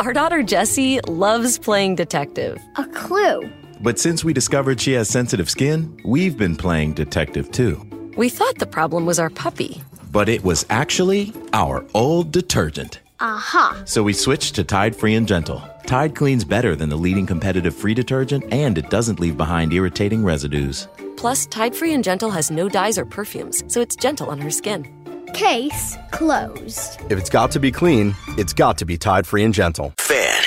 Our daughter Jessie loves playing detective. A clue. But since we discovered she has sensitive skin, we've been playing detective too. We thought the problem was our puppy. But it was actually our old detergent. Aha. So we switched to Tide Free and Gentle. Tide cleans better than the leading competitive free detergent, and it doesn't leave behind irritating residues. Plus, Tide Free and Gentle has no dyes or perfumes, so it's gentle on her skin. Case closed. If it's got to be clean, it's got to be Tide Free and Gentle. Fan.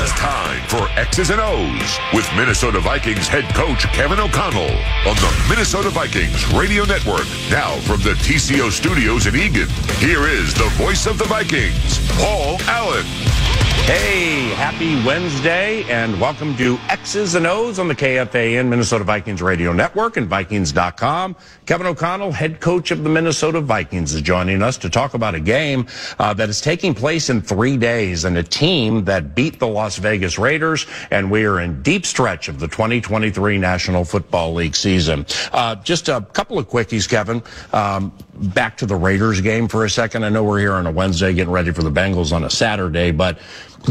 It's time for X's and O's with Minnesota Vikings head coach Kevin O'Connell on the Minnesota Vikings Radio Network. Now from the TCO studios in Eagan, here is the voice of the Vikings, Paul Allen. Hey, happy Wednesday, and welcome to X's and O's on the KFAN Minnesota Vikings Radio Network and Vikings.com. Kevin O'Connell, head coach of the Minnesota Vikings, is joining us to talk about a game uh, that is taking place in three days and a team that beat the Las Vegas Raiders, and we are in deep stretch of the 2023 National Football League season. Uh, just a couple of quickies, Kevin. Um, back to the Raiders game for a second. I know we're here on a Wednesday getting ready for the Bengals on a Saturday, but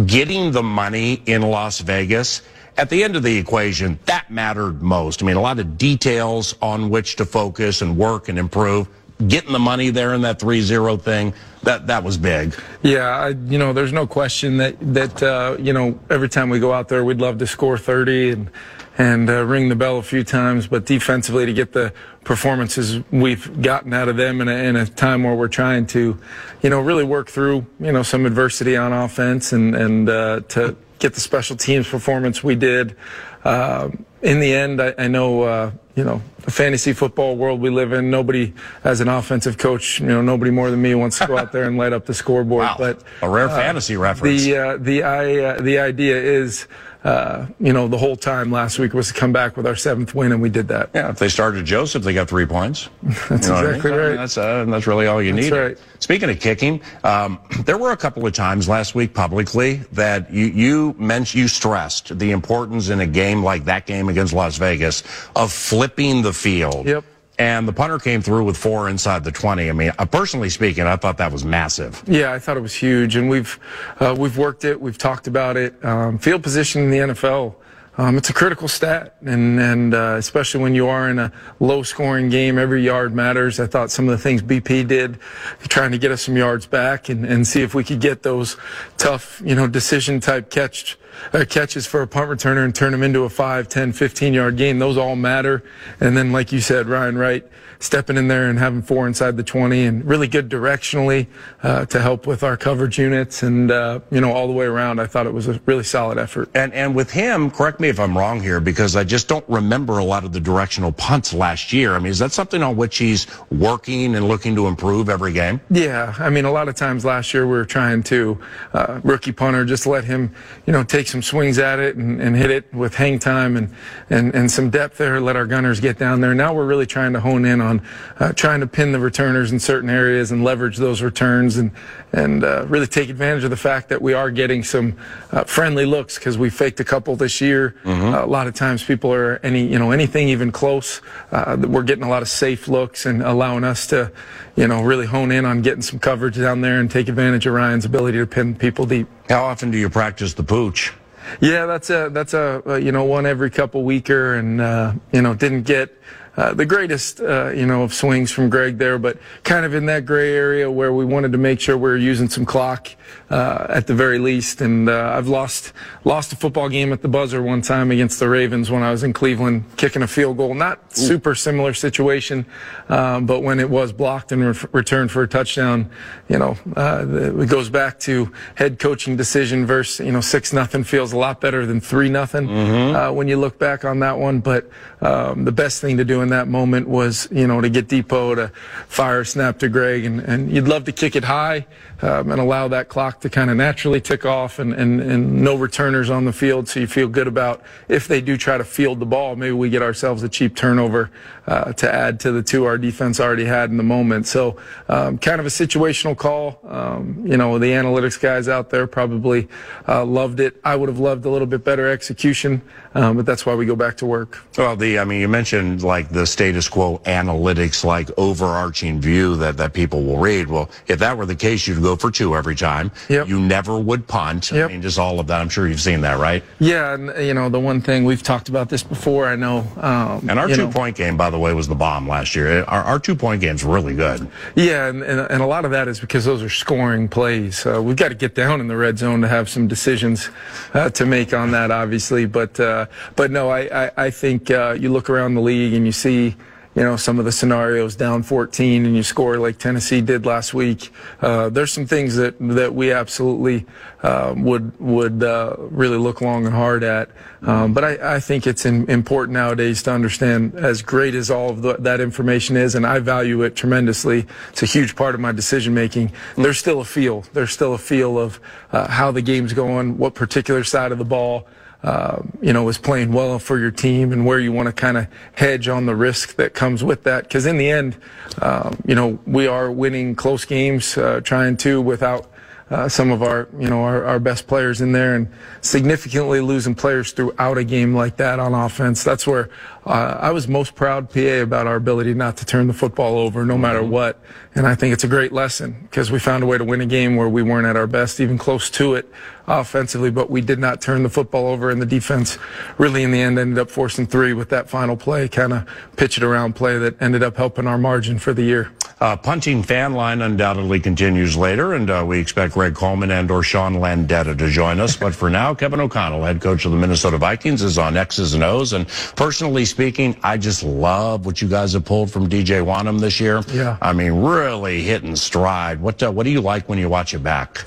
getting the money in Las Vegas, at the end of the equation, that mattered most. I mean, a lot of details on which to focus and work and improve. Getting the money there in that 3-0 thing, that that was big. Yeah, I, you know, there's no question that that uh, you know every time we go out there, we'd love to score 30 and and uh, ring the bell a few times, but defensively to get the performances we've gotten out of them in a, in a time where we're trying to, you know, really work through you know some adversity on offense and and uh, to get the special teams performance we did. Uh, in the end, I, I know, uh, you know, the fantasy football world we live in, nobody, as an offensive coach, you know, nobody more than me wants to go out there and light up the scoreboard. Wow. But a rare fantasy reference. The uh, the I, uh, the idea is. Uh, you know, the whole time last week was to come back with our seventh win, and we did that. Yeah, if they started Joseph, they got three points. That's You know what I exactly mean? right. That's uh, that's really all you That's need. right. Speaking of kicking, um, there were a couple of times last week publicly that you you mentioned you stressed the importance in a game like that game against Las Vegas of flipping the field. Yep. And the punter came through with four inside the 20. I mean, uh, personally speaking, I thought that was massive. Yeah, I thought it was huge, and we've uh, we've worked it, we've talked about it. Um, field position in the NFL, um, it's a critical stat, and and uh, especially when you are in a low-scoring game, every yard matters. I thought some of the things BP did, trying to get us some yards back, and, and see if we could get those tough, you know, decision-type catch. Uh, catches for a punt returner and turn them into a 5, 10, 15 yard gain. Those all matter. And then, like you said, Ryan Wright stepping in there and having four inside the 20 and really good directionally uh, to help with our coverage units and, uh, you know, all the way around. I thought it was a really solid effort. And and with him, correct me if I'm wrong here, because I just don't remember a lot of the directional punts last year. I mean, is that something on which he's working and looking to improve every game? Yeah, I mean, a lot of times last year we were trying to uh, rookie punter just let him, you know, take some swings at it and, and hit it with hang time and, and and some depth there. Let our gunners get down there. Now we're really trying to hone in on uh, trying to pin the returners in certain areas and leverage those returns and and uh, really take advantage of the fact that we are getting some uh, friendly looks because we faked a couple this year. Uh, a lot of times people are any you know anything even close. Uh, we're getting a lot of safe looks and allowing us to, you know, really hone in on getting some coverage down there and take advantage of Ryan's ability to pin people deep. How often do you practice the pooch? Yeah, that's a that's a uh, you know one every couple weeker, and uh, you know didn't get uh, the greatest uh, you know of swings from Greg there, but kind of in that gray area where we wanted to make sure we were using some clock uh, at the very least. And uh, I've lost lost a football game at the buzzer one time against the Ravens when I was in Cleveland kicking a field goal. Not super similar situation, um, but when it was blocked and re- returned for a touchdown, you know uh, it goes back to head coaching decision versus you know six nothing feels a lot better than three nothing uh, when you look back on that one. But um, the best thing to do in that moment was you know to get DePaola to fire snap to Greg, and, and you'd love to kick it high um, and allow that clock to kind of naturally tick off, and, and and no returners on the field, so you feel good about if they do try to field the ball, maybe we get ourselves a cheap turnover uh, to add to the two our defense already had in the moment. So um, kind of a situational call. Um, you know, the analytics guys out there probably uh, loved it. I would have loved a little bit better execution, um, but that's why we go back to work. Well, the I mean, you mentioned like the status quo analytics like overarching view that, that people will read. Well, if that were the case, you'd go for two every time. Yep. You never would punt. Yep. I mean, just all of that. I'm sure you've seen that, right? Yeah, and you know the one thing we've talked about this before. I know. Um, And our two know, point game, by the way, was the bomb last year. Our, our two point game's really good. Yeah, and, and, and a lot of that is because those are scoring plays. Uh, we've got to get down in the red zone to have some decisions uh, to make on that, obviously. But uh, but no, I I, I think uh, you look around the league and you see. You know some of the scenarios down 14 and you score like Tennessee did last week. Uh, there's some things that that we absolutely uh, would would uh, really look long and hard at. Um, but I, I think it's in, important nowadays to understand as great as all of the, that information is, and I value it tremendously. It's a huge part of my decision making. There's still a feel. There's still a feel of uh, how the game's going, what particular side of the ball. Uh, you know, is playing well for your team and where you want to kind of hedge on the risk that comes with that. Because in the end, um, you know, we are winning close games, uh, trying to without uh, some of our, you know, our, our best players in there and significantly losing players throughout a game like that on offense. That's where uh, I was most proud, PA, about our ability not to turn the football over no matter what. And I think it's a great lesson because we found a way to win a game where we weren't at our best, even close to it offensively, but we did not turn the football over and the defense really in the end ended up forcing three with that final play, kind of pitch it around play that ended up helping our margin for the year. Uh, punting fan line undoubtedly continues later, and uh, we expect Greg Coleman and or Sean Landeta to join us. But for now, Kevin O'Connell, head coach of the Minnesota Vikings, is on X's and O's. And personally speaking, I just love what you guys have pulled from DJ Wonnum this year. Yeah. I mean, really hitting stride. What uh, what do you like when you watch it back?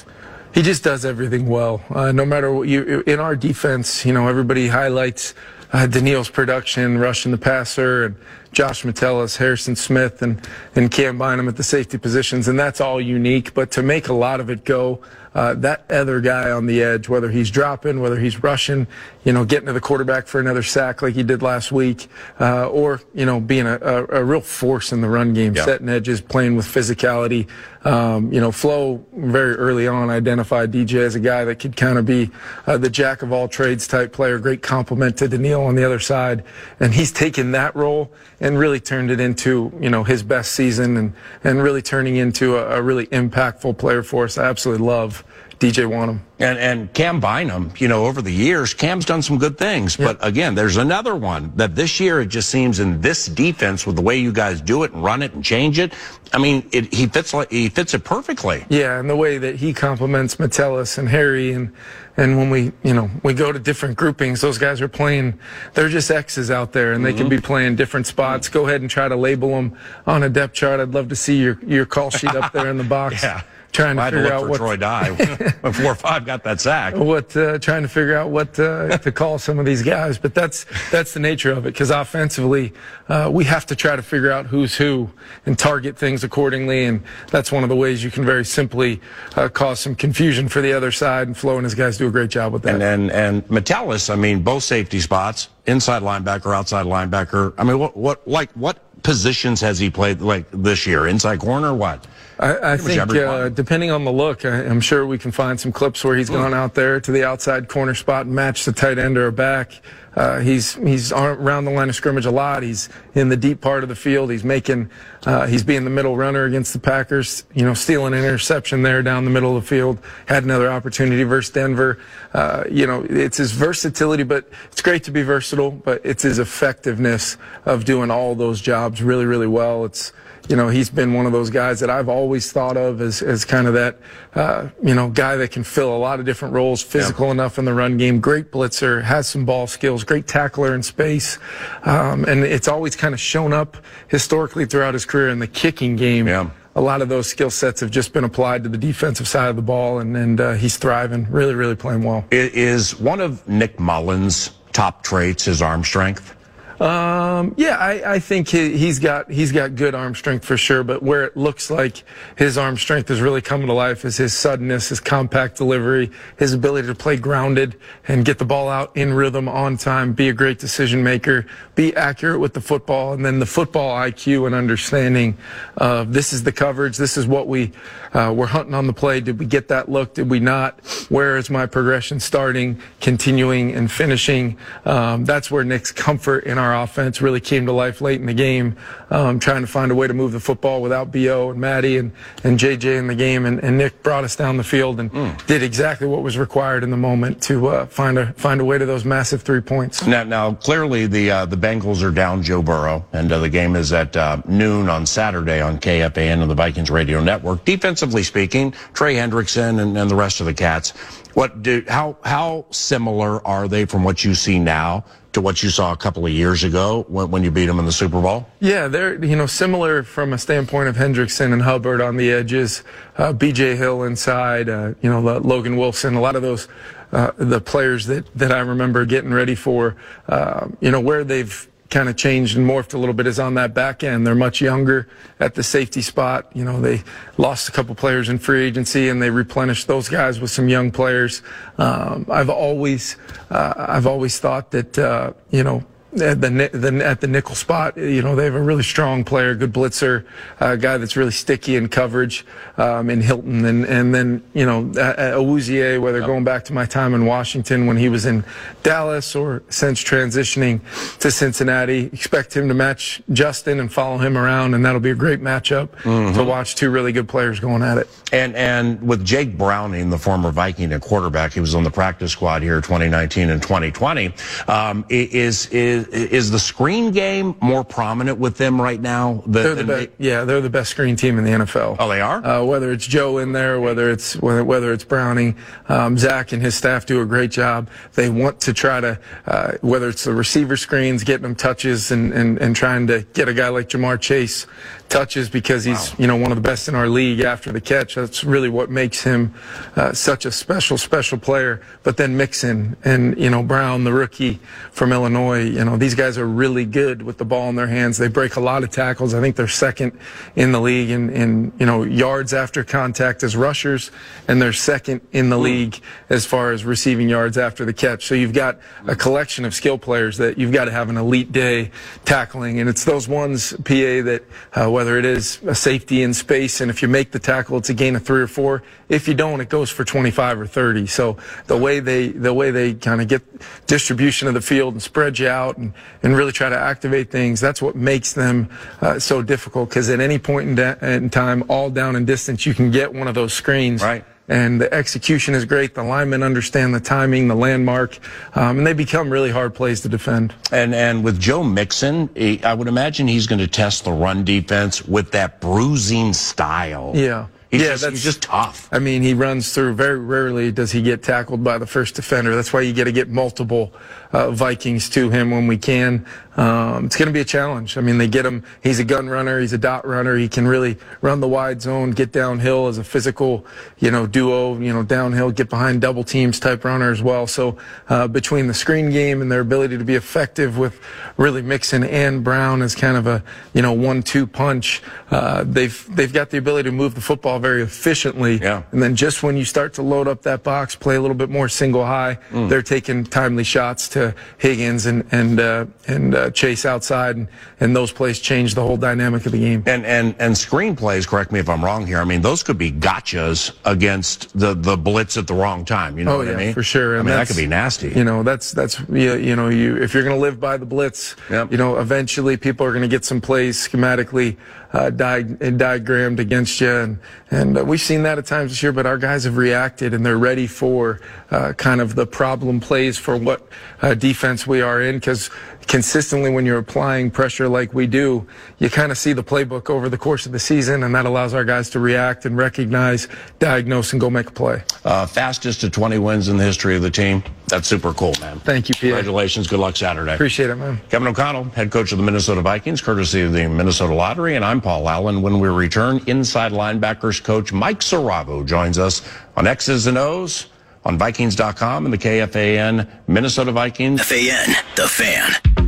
He just does everything well. Uh, no matter what you in our defense, you know, everybody highlights uh, Danielle's production, rushing the passer, and Josh Metellus, Harrison Smith, and and Cam Bynum at the safety positions, and that's all unique. But to make a lot of it go, uh, that other guy on the edge, whether he's dropping, whether he's rushing, you know, getting to the quarterback for another sack like he did last week, uh, or you know, being a, a, a, real force in the run game, Yeah. setting edges, playing with physicality. Um, you know, Flo very early on identified DJ as a guy that could kind of be uh, the jack of all trades type player, great compliment to Danielle on the other side, and he's taken that role and really turned it into you know his best season and and really turning into a, a really impactful player for us. I absolutely love DJ Wonnum. And and Cam Bynum, you know, over the years, Cam's done some good things. But again, there's another one that this year it just seems in this defense with the way you guys do it and run it and change it. I mean, it, he fits like he fits it perfectly. Yeah, and the way that he compliments Metellus and Harry, and and when we you know we go to different groupings, those guys are playing. They're just X's out there, and they can be mm-hmm. playing different spots. Go ahead and try to label them on a depth chart. I'd love to see your your call sheet up there in the box. Yeah. Trying to I had to figure out what Troy Dye four or five got that sack. what uh, trying to figure out what uh, to call some of these guys. But that's that's the nature of it because offensively, uh, we have to try to figure out who's who and target things accordingly. And that's one of the ways you can very simply uh, cause some confusion for the other side. And Flo and his guys do a great job with that. And and and Metellus, I mean, both safety spots, inside linebacker, outside linebacker. I mean, what what like what positions has he played like this year? Inside corner, what? I, I think uh, depending on the look, I, I'm sure we can find some clips where he's gone out there to the outside corner spot and matched the tight end or a back. Uh, he's he's around the line of scrimmage a lot. He's in the deep part of the field. He's making uh, he's being the middle runner against the Packers. You know, stealing an interception there down the middle of the field. Had another opportunity versus Denver. Uh, you know, it's his versatility, but it's great to be versatile. But it's his effectiveness of doing all those jobs really really well. It's you know, he's been one of those guys that I've always thought of as, as kind of that, uh, you know, guy that can fill a lot of different roles, physical enough in the run game, great blitzer, has some ball skills, great tackler in space. Um, and it's always kind of shown up historically throughout his career in the kicking game. Yeah. A lot of those skill sets have just been applied to the defensive side of the ball, and, and uh, he's thriving, really, really playing well. I- Is one of Nick Mullens' top traits his arm strength? Um, yeah, I, I think he, he's got he's got good arm strength for sure. But where it looks like his arm strength is really coming to life is his suddenness, his compact delivery, his ability to play grounded and get the ball out in rhythm on time, be a great decision maker, be accurate with the football, and then the football IQ and understanding of this is the coverage, this is what we uh, we're hunting on the play. Did we get that look? Did we not? Where is my progression starting, continuing, and finishing? Um, that's where Nick's comfort in our our offense really came to life late in the game, um, trying to find a way to move the football without Bo and Maddie and, and JJ in the game. And, and Nick brought us down the field and Mm. did exactly what was required in the moment to uh, find a find a way to those massive three points. Now, now clearly the uh, the Bengals are down Joe Burrow, and uh, the game is at uh, noon on Saturday on KFAN and the Vikings Radio Network. Defensively speaking, Trey Hendrickson and, and the rest of the cats. What do how how similar are they from what you see now to what you saw a couple of years ago when, when you beat them in the Super Bowl? Yeah, they're you know similar from a standpoint of Hendrickson and Hubbard on the edges, uh, B.J. Hill inside, uh, you know Logan Wilson, a lot of those uh, the players that that I remember getting ready for, uh, you know where they've kind of changed and morphed a little bit is on that back end. They're much younger at the safety spot. You know they lost a couple players in free agency and they replenished those guys with some young players. Um, I've always uh, I've always thought that uh, you know at the, the at the nickel spot, you know, they have a really strong player, good blitzer, a guy that's really sticky in coverage, um, in Hilton, and and then you know, uh, uh, Awuzie, whether going back to my time in Washington when he was in Dallas or since transitioning to Cincinnati, expect him to match Justin and follow him around, and that'll be a great matchup to watch two really good players going at it. And and with Jake Browning, the former Viking and quarterback, he was on the practice squad here 2019 and 2020. Um, i- is is is the screen game more prominent with them right now? than- They're the best. Yeah, they're the best screen team in the NFL. Oh, they are? Uh, whether it's Joe in there, whether it's whether, whether it's Browning, um, Zach and his staff do a great job. They want to try to uh, whether it's the receiver screens, getting them touches, and, and and trying to get a guy like Ja'Marr Chase touches because he's you know one of the best in our league after the catch. That's really what makes him uh, such a special special player. But then Mixon and you know Brown, the rookie from Illinois, you know these guys are really good with the ball in their hands. They break a lot of tackles. I think they're second in the league in, in you know yards after contact as rushers, and they're second in the league as far as receiving yards after the catch. So you've got a collection of skill players that you've got to have an elite day tackling, and it's those ones PA that uh, whether it is a safety in space, and if you make the tackle, it's a gain of three or four. If you don't, it goes for 25 or 30. So the way they the way they kind of get distribution of the field and spread you out and, and really try to activate things, that's what makes them uh, so difficult. Because at any point in, da- in time, all down in distance, you can get one of those screens. Right. And the execution is great. The linemen understand the timing, the landmark, um, and they become really hard plays to defend. And and with Joe Mixon, he- I would imagine he's going to test the run defense with that bruising style. Yeah. He's, yeah, just, that's he's just tough. I mean, he runs through. Very rarely does he get tackled by the first defender. That's why you got to get multiple uh, Vikings to him when we can. Um, it's going to be a challenge. I mean, they get him. He's a gun runner. He's a dot runner. He can really run the wide zone, get downhill as a physical, you know, duo. You know, downhill, get behind double teams type runner as well. So uh, between the screen game and their ability to be effective with really Mixon and Brown as kind of a you know one-two punch, uh, they've they've got the ability to move the football very efficiently. Yeah. And then just when you start to load up that box, play a little bit more single high, they're taking timely shots to Higgins and and uh, and uh, Chase outside, and, and those plays change the whole dynamic of the game. And and and screenplays. Correct me if I'm wrong here. I mean, those could be gotchas against the the blitz at the wrong time. You know Oh what yeah, I mean? for sure. I mean, that could be nasty. You know, that's that's you, you know, you if you're going to live by the blitz, Yep. you know, eventually people are going to get some plays schematically uh, di- diagrammed against you, and and uh, we've seen that at times this year. But our guys have reacted and they're ready for uh, kind of the problem plays for what uh, defense we are in because consistently when you're applying pressure like we do, you kind of see the playbook over the course of the season, and that allows our guys to react and recognize, diagnose, and go make a play. Uh, fastest to 20 wins in the history of the team. That's super cool, man. Thank you, PA. Congratulations. Good luck Saturday. Appreciate it, man. Kevin O'Connell, head coach of the Minnesota Vikings, courtesy of the Minnesota Lottery, and I'm Paul Allen. When we return, inside linebackers coach Mike Siravo joins us on X's and O's on Vikings.com and the KFAN Minnesota Vikings. FAN, the fan.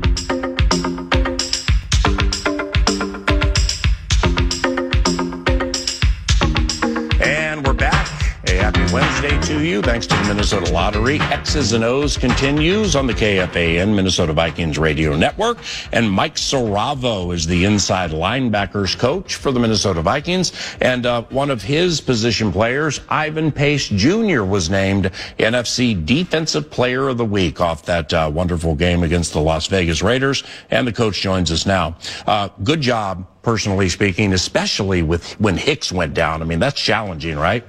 To you. Thanks to the Minnesota Lottery. X's and O's continues on the KFAN Minnesota Vikings Radio Network. And Mike Siravo is the inside linebackers coach for the Minnesota Vikings. And uh, one of his position players, Ivan Pace Jr., was named NFC Defensive Player of the Week off that uh, wonderful game against the Las Vegas Raiders. And the coach joins us now. Uh, good job, personally speaking, especially with when Hicks went down. I mean, that's challenging, right?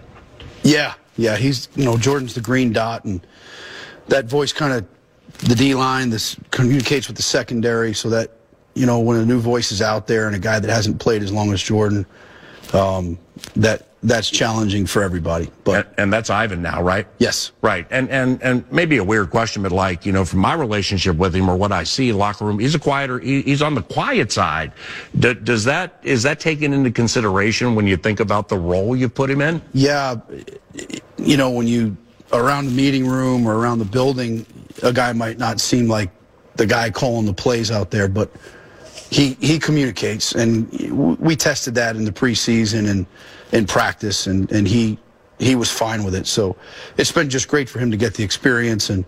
Yeah, yeah, he's you know Jordan's the green dot, and that voice kind of the D line. This communicates with the secondary, so that you know when a new voice is out there and a guy that hasn't played as long as Jordan, um, that that's challenging for everybody. But and, and that's Ivan now, right? yes, Right. And and and maybe a weird question, but like, you know, from my relationship with him or what I see locker room, he's a quieter he, he's on the quiet side. D- does that is that taken into consideration when you think about the role you put him in? yeah, you know when you around the meeting room or around the building, a guy might not seem like the guy calling the plays out there, but he he communicates, and we tested that in the preseason and in practice, and and he he was fine with it. So it's been just great for him to get the experience, and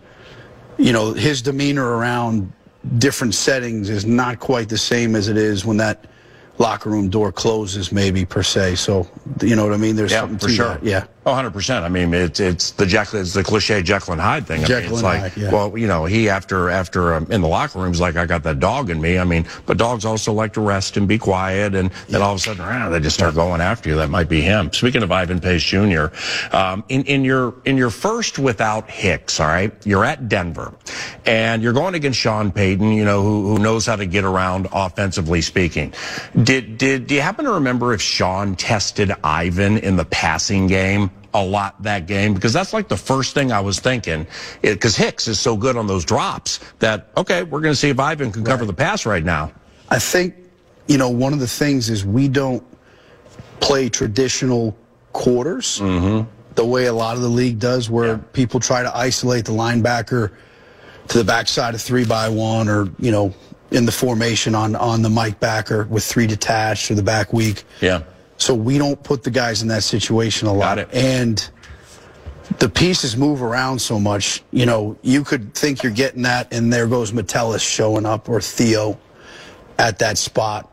you know his demeanor around different settings is not quite the same as it is when that locker room door closes, maybe per se. So you know what I mean? There's Yeah, something for to sure. that. Yeah. Oh, 100%. I mean, it's it's the Jekyll, it's the cliche Jekyll and Hyde thing. I Jekyll mean, it's like, Hyde, yeah. well, you know, he after after um, in the locker room room's like, I got that dog in me. I mean, but dogs also like to rest and be quiet, and then all of a sudden, ah, they just start going after you. That might be him. Speaking of Ivan Pace Jr., um, in in your in your first without Hicks, all right, you're at Denver, and you're going against Sean Payton, you know, who who knows how to get around offensively speaking. Did did do you happen to remember if Sean tested Ivan in the passing game? A lot that game because that's like the first thing I was thinking. Because Hicks is so good on those drops that okay we're going to see if Ivan can cover the pass right now. I think, you know, one of the things is we don't play traditional quarters mm-hmm. the way a lot of the league does, where people try to isolate the linebacker to the backside of three by one or, you know, in the formation on, on the Mike backer with three detached or the back weak. Yeah, So we don't put the guys in that situation a lot. Got it. And the pieces move around so much. You know, you could think you're getting that, and there goes Metellus showing up or Theo at that spot.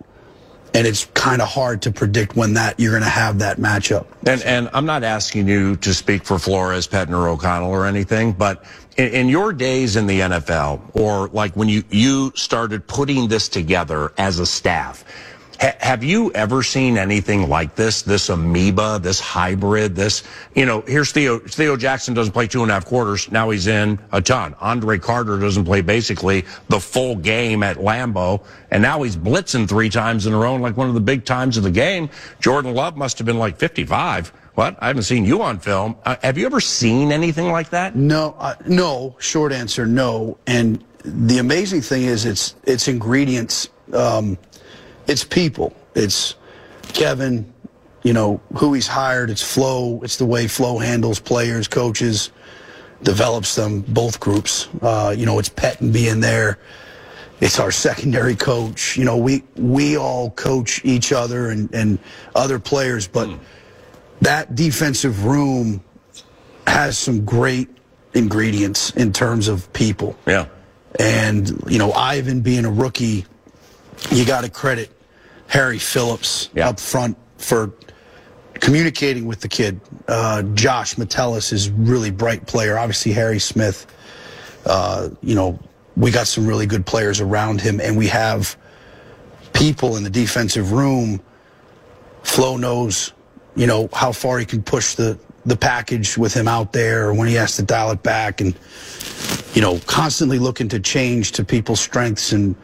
And it's kind of hard to predict when that you're going to have that matchup. and and I'm not asking you to speak for Flores, Pettine, O'Connell or anything, but in, in your days in the NFL, or like when you you started putting this together as a staff. Ha- Have you ever seen anything like this? This amoeba, this hybrid, this, you know, here's Theo, Theo Jackson doesn't play two and a half quarters. Now he's in a ton. Andre Carter doesn't play basically the full game at Lambeau. And now he's blitzing three times in a row, like one of the big times of the game. Jordan Love must have been like 55. What? I haven't seen you on film. Uh, have you ever seen anything like that? No, uh, no. Short answer, no. And the amazing thing is, it's it's ingredients. Um, it's people. It's Kevin. You know who he's hired. It's Flo. It's the way Flo handles players, coaches, develops them. Both groups. Uh, you know, it's Pettine being there. It's our secondary coach. You know, we we all coach each other and and other players, but that defensive room has some great ingredients in terms of people. Yeah. And, you know, Ivan being a rookie, you got to credit Harry Phillips Yeah. up front for communicating with the kid. Uh, Josh Metellus is a really bright player. Obviously, Harry Smith, uh, you know, we got some really good players around him, and we have people in the defensive room. Flo knows, you know, how far he can push the, the package with him out there or when he has to dial it back and, you know, constantly looking to change to people's strengths and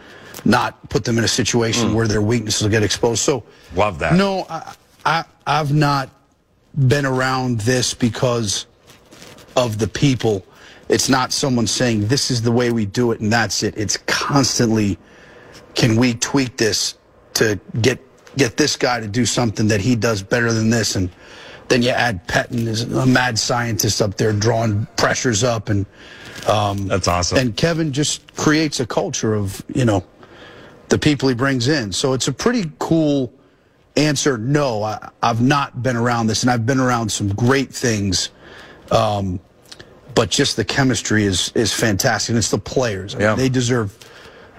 not put them in a situation hmm. where their weaknesses will get exposed. So, Love that. no, I, I, I've not been around this because of the people. It's not someone saying this is the way we do it and that's it. It's constantly, can we tweak this to get get this guy to do something that he does better than this? And then you add Pettine is a mad scientist up there drawing pressures up and um, That's awesome. and Kevin just creates a culture of, you know, the people he brings in. So it's a pretty cool answer, no, I, I've not been around this, and I've been around some great things. Um, but just the chemistry is is fantastic, and it's the players. I mean, Yeah. they deserve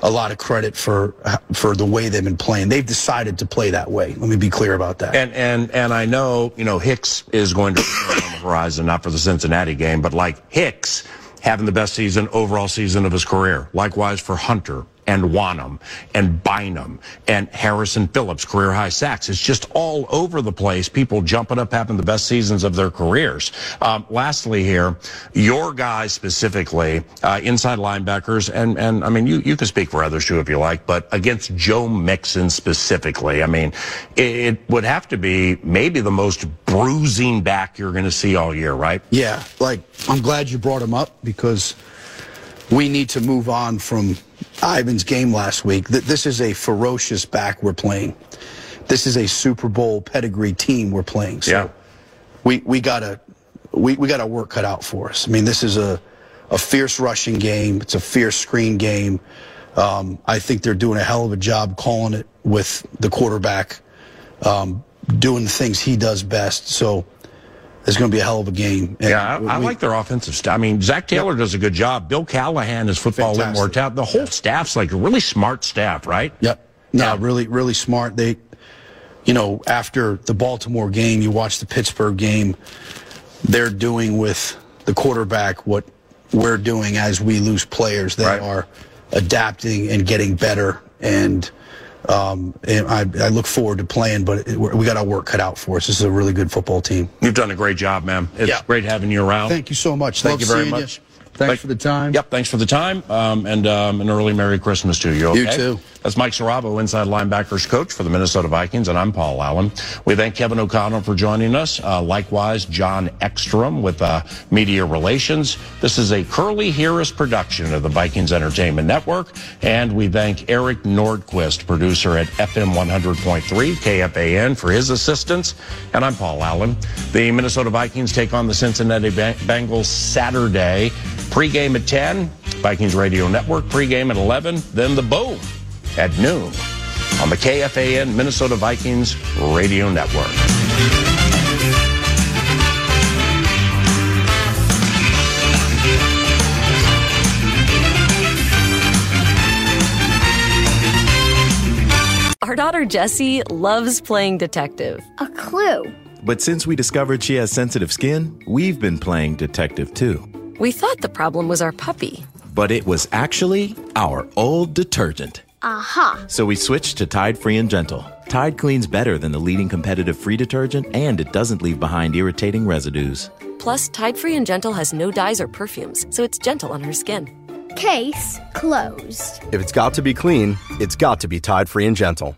a lot of credit for for the way they've been playing. They've decided to play that way. Let me be clear about that. And and and I know you know Hicks is going to be on the horizon, not for the Cincinnati game, but like Hicks having the best season overall season of his career. Likewise for Hunter and Wonnum and Bynum and Harrison Phillips career high sacks. It's just all over the place. People jumping up having the best seasons of their careers. Um, lastly, here, your guys specifically, uh, inside linebackers, and and I mean you you can speak for others too if you like, but against Joe Mixon specifically, I mean it, it would have to be maybe the most bruising back you're going to see all year, right? Yeah, like I'm glad you brought him up because we need to move on from Ivan's game last week. This is a ferocious back we're playing. This is a Super Bowl pedigree team we're playing. So Yeah. we we gotta we, we got our work cut out for us. I mean, this is a a fierce rushing game. It's a fierce screen game. Um, I think they're doing a hell of a job calling it with the quarterback, um, doing the things he does best. So it's going to be a hell of a game. And Yeah, I, I we- like their offensive staff. I mean, Zac Taylor does a good job. Bill Callahan is football lit more talent. The whole staff's like a really smart staff, right? Yep. No, Yeah. really, really smart. They, you know, after the Baltimore game, you watch the Pittsburgh game. They're doing with the quarterback what we're doing as we lose players. They Right. are adapting and getting better. And, um, and I, I look forward to playing, but it, we got our work cut out for us. This is a really good football team. You've done a great job, man. It's Yeah. great having you around. Thank you so much. Thank Love you very much. Thanks Thank- for the time. Yep, thanks for the time, um, and um, an early Merry Christmas to you. You too. That's Mike Siravo, inside linebackers coach for the Minnesota Vikings, and I'm Paul Allen. We thank Kevin O'Connell for joining us. Uh, likewise, John Ekstrom with uh, Media Relations. This is a Curly Harris production of the Vikings Entertainment Network, and we thank Eric Nordquist, producer at FM 100.3 KFAN, for his assistance. And I'm Paul Allen. The Minnesota Vikings take on the Cincinnati Bengals Saturday. Pregame at 10, Vikings Radio Network. Pregame at 11, then the boom at noon on the KFAN Minnesota Vikings Radio Network. Our daughter Jessie loves playing detective. A clue. But since we discovered she has sensitive skin, we've been playing detective too. We thought the problem was our puppy. But it was actually our old detergent. Aha. So we switched to Tide Free and Gentle. Tide cleans better than the leading competitive free detergent, and it doesn't leave behind irritating residues. Plus, Tide Free and Gentle has no dyes or perfumes, so it's gentle on her skin. Case closed. If it's got to be clean, it's got to be Tide Free and Gentle.